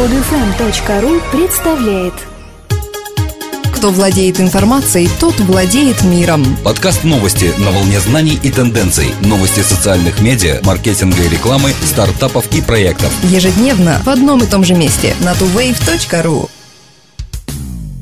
Podfm.ru представляет Кто владеет информацией, тот владеет миром. Подкаст новости на волне знаний и тенденций. Новости социальных медиа, маркетинга и рекламы, стартапов и проектов. Ежедневно в одном и том же месте на tuwave.ru.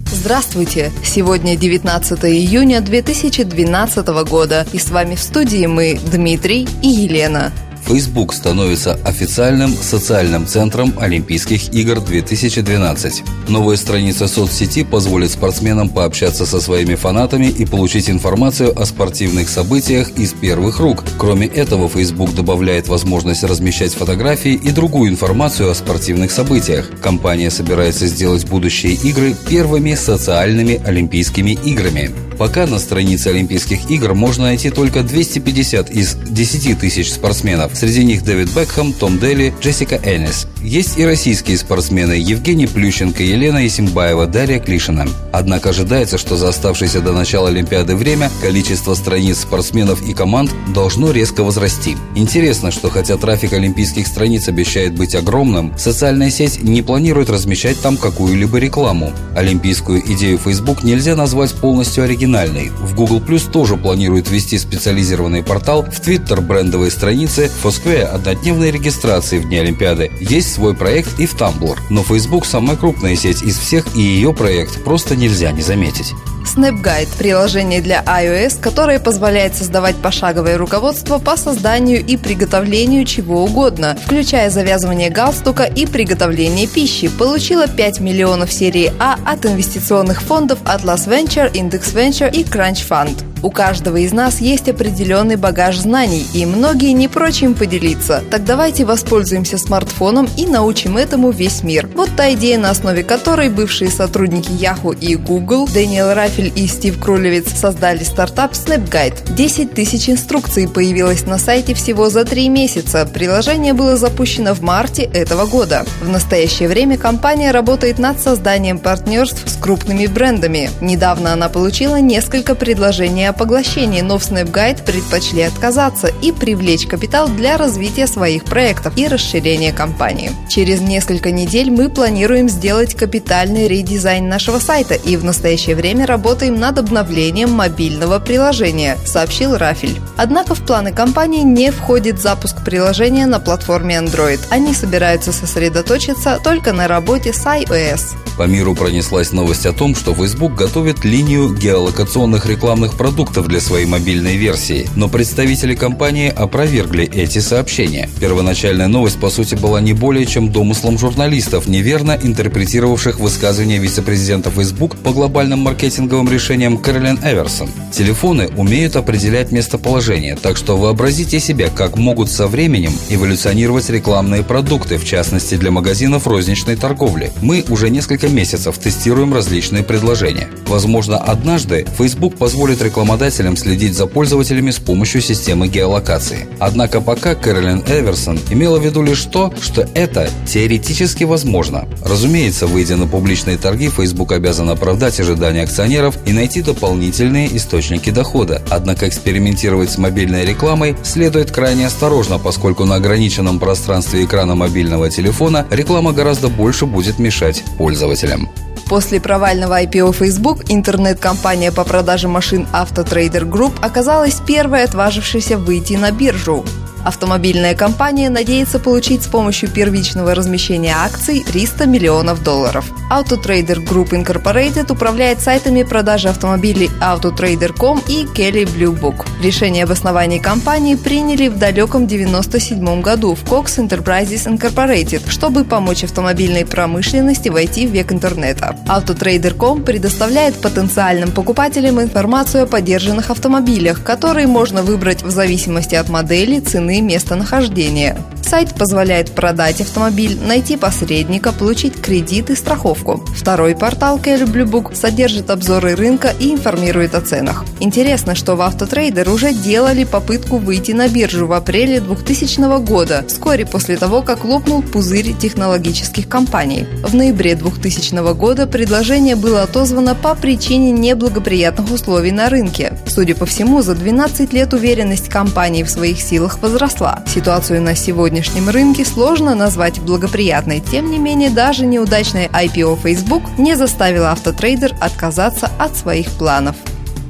Здравствуйте! Сегодня 19 июня 2012 года, и с вами в студии мы, Дмитрий и Елена. Facebook становится официальным социальным центром Олимпийских игр 2012. Новая страница соцсети позволит спортсменам пообщаться со своими фанатами и получить информацию о спортивных событиях из первых рук. Кроме этого, Facebook добавляет возможность размещать фотографии и другую информацию о спортивных событиях. Компания собирается сделать будущие игры первыми социальными Олимпийскими играми. Пока на странице Олимпийских игр можно найти только 250 из 10 тысяч спортсменов. Среди них Дэвид Бекхэм, Том Дели, Джессика Эннис. Есть и российские спортсмены Евгений Плющенко, Елена Исимбаева, Дарья Клишина. Однако ожидается, что за оставшееся до начала Олимпиады время количество страниц спортсменов и команд должно резко возрасти. Интересно, что хотя трафик олимпийских страниц обещает быть огромным, социальная сеть не планирует размещать там какую-либо рекламу. Олимпийскую идею Facebook нельзя назвать полностью оригинальной. В Google Plus тоже планирует ввести специализированный портал, в Twitter брендовые страницы, Foursquare однодневной регистрации в дни Олимпиады. Есть свой проект и в Tumblr. Но Facebook самая крупная сеть из всех, и ее проект просто нельзя не заметить. SnapGuide – приложение для iOS, которое позволяет создавать пошаговое руководство по созданию и приготовлению чего угодно, включая завязывание галстука и приготовление пищи, получила 5 миллионов серии А от инвестиционных фондов Atlas Venture, Index Venture и Crunch Fund. У каждого из нас есть определенный багаж знаний, и многие не прочь им поделиться. Так давайте воспользуемся смартфоном и научим этому весь мир. Вот та идея, на основе которой бывшие сотрудники Yahoo и Google, Дэниел Рафель и Стив Крулевиц создали стартап SnapGuide. 10 тысяч инструкций появилось на сайте всего за три месяца. Приложение было запущено в марте этого года. В настоящее время компания работает над созданием партнерств с крупными брендами. Недавно она получила несколько предложений о поглощении, но в Snapguide предпочли отказаться и привлечь капитал для развития своих проектов и расширения компании. Через несколько недель мы планируем сделать капитальный редизайн нашего сайта и в настоящее время работаем над обновлением мобильного приложения, сообщил Рафель. Однако в планы компании не входит запуск приложения на платформе Android. Они собираются сосредоточиться только на работе с iOS. По миру пронеслась новость о том, что Facebook готовит линию геолокационных рекламных продуктов для своей мобильной версии, но представители компании опровергли эти сообщения. Первоначальная новость, по сути, была не более чем домыслом журналистов, неверно интерпретировавших высказывания вице-президента Facebook по глобальным маркетинговым решениям Кэролин Эверсон. Телефоны умеют определять местоположение, так что вообразите себе, как могут со временем эволюционировать рекламные продукты, в частности для магазинов розничной торговли. Мы уже несколько месяцев тестируем различные предложения. Возможно, однажды Facebook позволит рекламодателям следить за пользователями с помощью системы геолокации. Однако пока Кэролин Эверсон имела в виду лишь то, что это теоретически возможно. Разумеется, выйдя на публичные торги, Facebook обязан оправдать ожидания акционеров и найти дополнительные источники дохода. Однако экспериментировать с мобильной рекламой следует крайне осторожно, поскольку на ограниченном пространстве экрана мобильного телефона реклама гораздо больше будет мешать пользователям. После провального IPO Facebook интернет-компания по продаже машин Автотрейдер Group оказалась первой отважившейся выйти на биржу. Автомобильная компания надеется получить с помощью первичного размещения акций 300 миллионов долларов. AutoTrader Group Incorporated управляет сайтами продажи автомобилей AutoTrader.com и Kelly Blue Book. Решение об основании компании приняли в далеком 1997 году в Cox Enterprises Incorporated, чтобы помочь автомобильной промышленности войти в век интернета. AutoTrader.com предоставляет потенциальным покупателям информацию о поддержанных автомобилях, которые можно выбрать в зависимости от модели, цены местонахождения. Сайт позволяет продать автомобиль, найти посредника, получить кредит и страховку. Второй портал «Я люблю бук» содержит обзоры рынка и информирует о ценах. Интересно, что в «Автотрейдер» уже делали попытку выйти на биржу в апреле 2000 года, вскоре после того, как лопнул пузырь технологических компаний. В ноябре 2000 года предложение было отозвано по причине неблагоприятных условий на рынке. Судя по всему, за 12 лет уверенность компании в своих силах возросла. Ситуацию на сегодняшнем рынке сложно назвать благоприятной. Тем не менее, даже неудачное IPO Facebook не заставило автотрейдер отказаться от своих планов.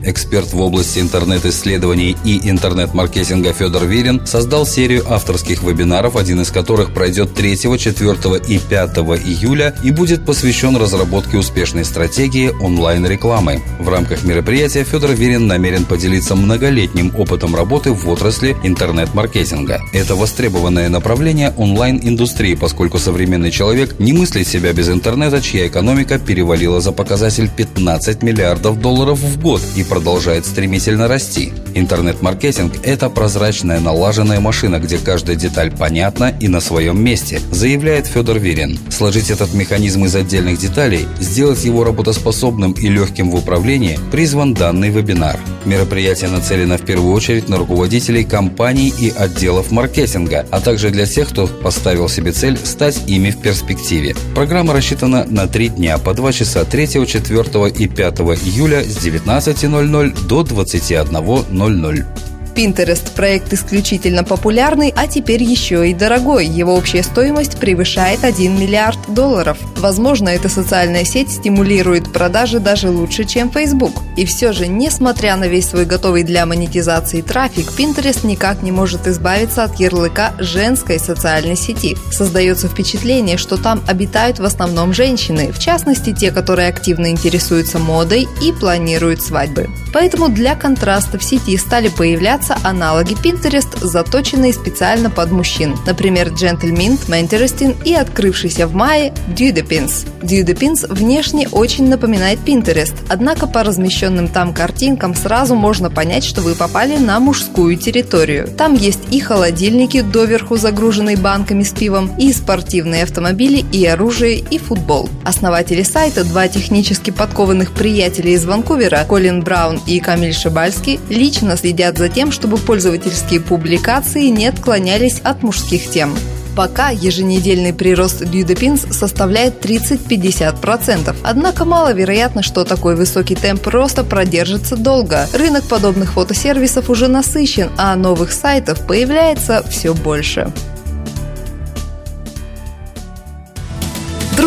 Эксперт в области интернет-исследований и интернет-маркетинга Федор Верин создал серию авторских вебинаров, один из которых пройдет 3, 4 и 5 июля и будет посвящен разработке успешной стратегии онлайн-рекламы. В рамках мероприятия Федор Верин намерен поделиться многолетним опытом работы в отрасли интернет-маркетинга. Это востребованное направление онлайн-индустрии, поскольку современный человек не мыслит себя без интернета, чья экономика перевалила за показатель 15 миллиардов долларов в год и продолжает стремительно расти. Интернет-маркетинг – это прозрачная налаженная машина, где каждая деталь понятна и на своем месте, заявляет Федор Верин. Сложить этот механизм из отдельных деталей, сделать его работоспособным и легким в управлении призван данный вебинар. Мероприятие нацелено в первую очередь на руководителей компаний и отделов маркетинга, а также для тех, кто поставил себе цель стать ими в перспективе. Программа рассчитана на три дня по 2 часа 3, 4 и 5 июля с 19.00 до 21.00. Pinterest – проект исключительно популярный, а теперь еще и дорогой. Его общая стоимость превышает 1 миллиард долларов. Возможно, эта социальная сеть стимулирует продажи даже лучше, чем Facebook. И все же, несмотря на весь свой готовый для монетизации трафик, Pinterest никак не может избавиться от ярлыка женской социальной сети. Создается впечатление, что там обитают в основном женщины, в частности те, которые активно интересуются модой и планируют свадьбы. Поэтому для контраста в сети стали появляться аналоги Pinterest, заточенные специально под мужчин. Например, Gentleman, Manterestin и открывшийся в мае Dudepins. Dudepins внешне очень напоминает Pinterest, однако по размещенным там картинкам сразу можно понять, что вы попали на мужскую территорию. Там есть и холодильники, доверху загруженные банками с пивом, и спортивные автомобили, и оружие, и футбол. Основатели сайта, два технически подкованных приятеля из Ванкувера, Колин Браун и Камиль Шибальский, лично следят за тем, чтобы пользовательские публикации не отклонялись от мужских тем. Пока еженедельный прирост Дюдепинс составляет 30-50%. Однако маловероятно, что такой высокий темп просто продержится долго. Рынок подобных фотосервисов уже насыщен, а новых сайтов появляется все больше.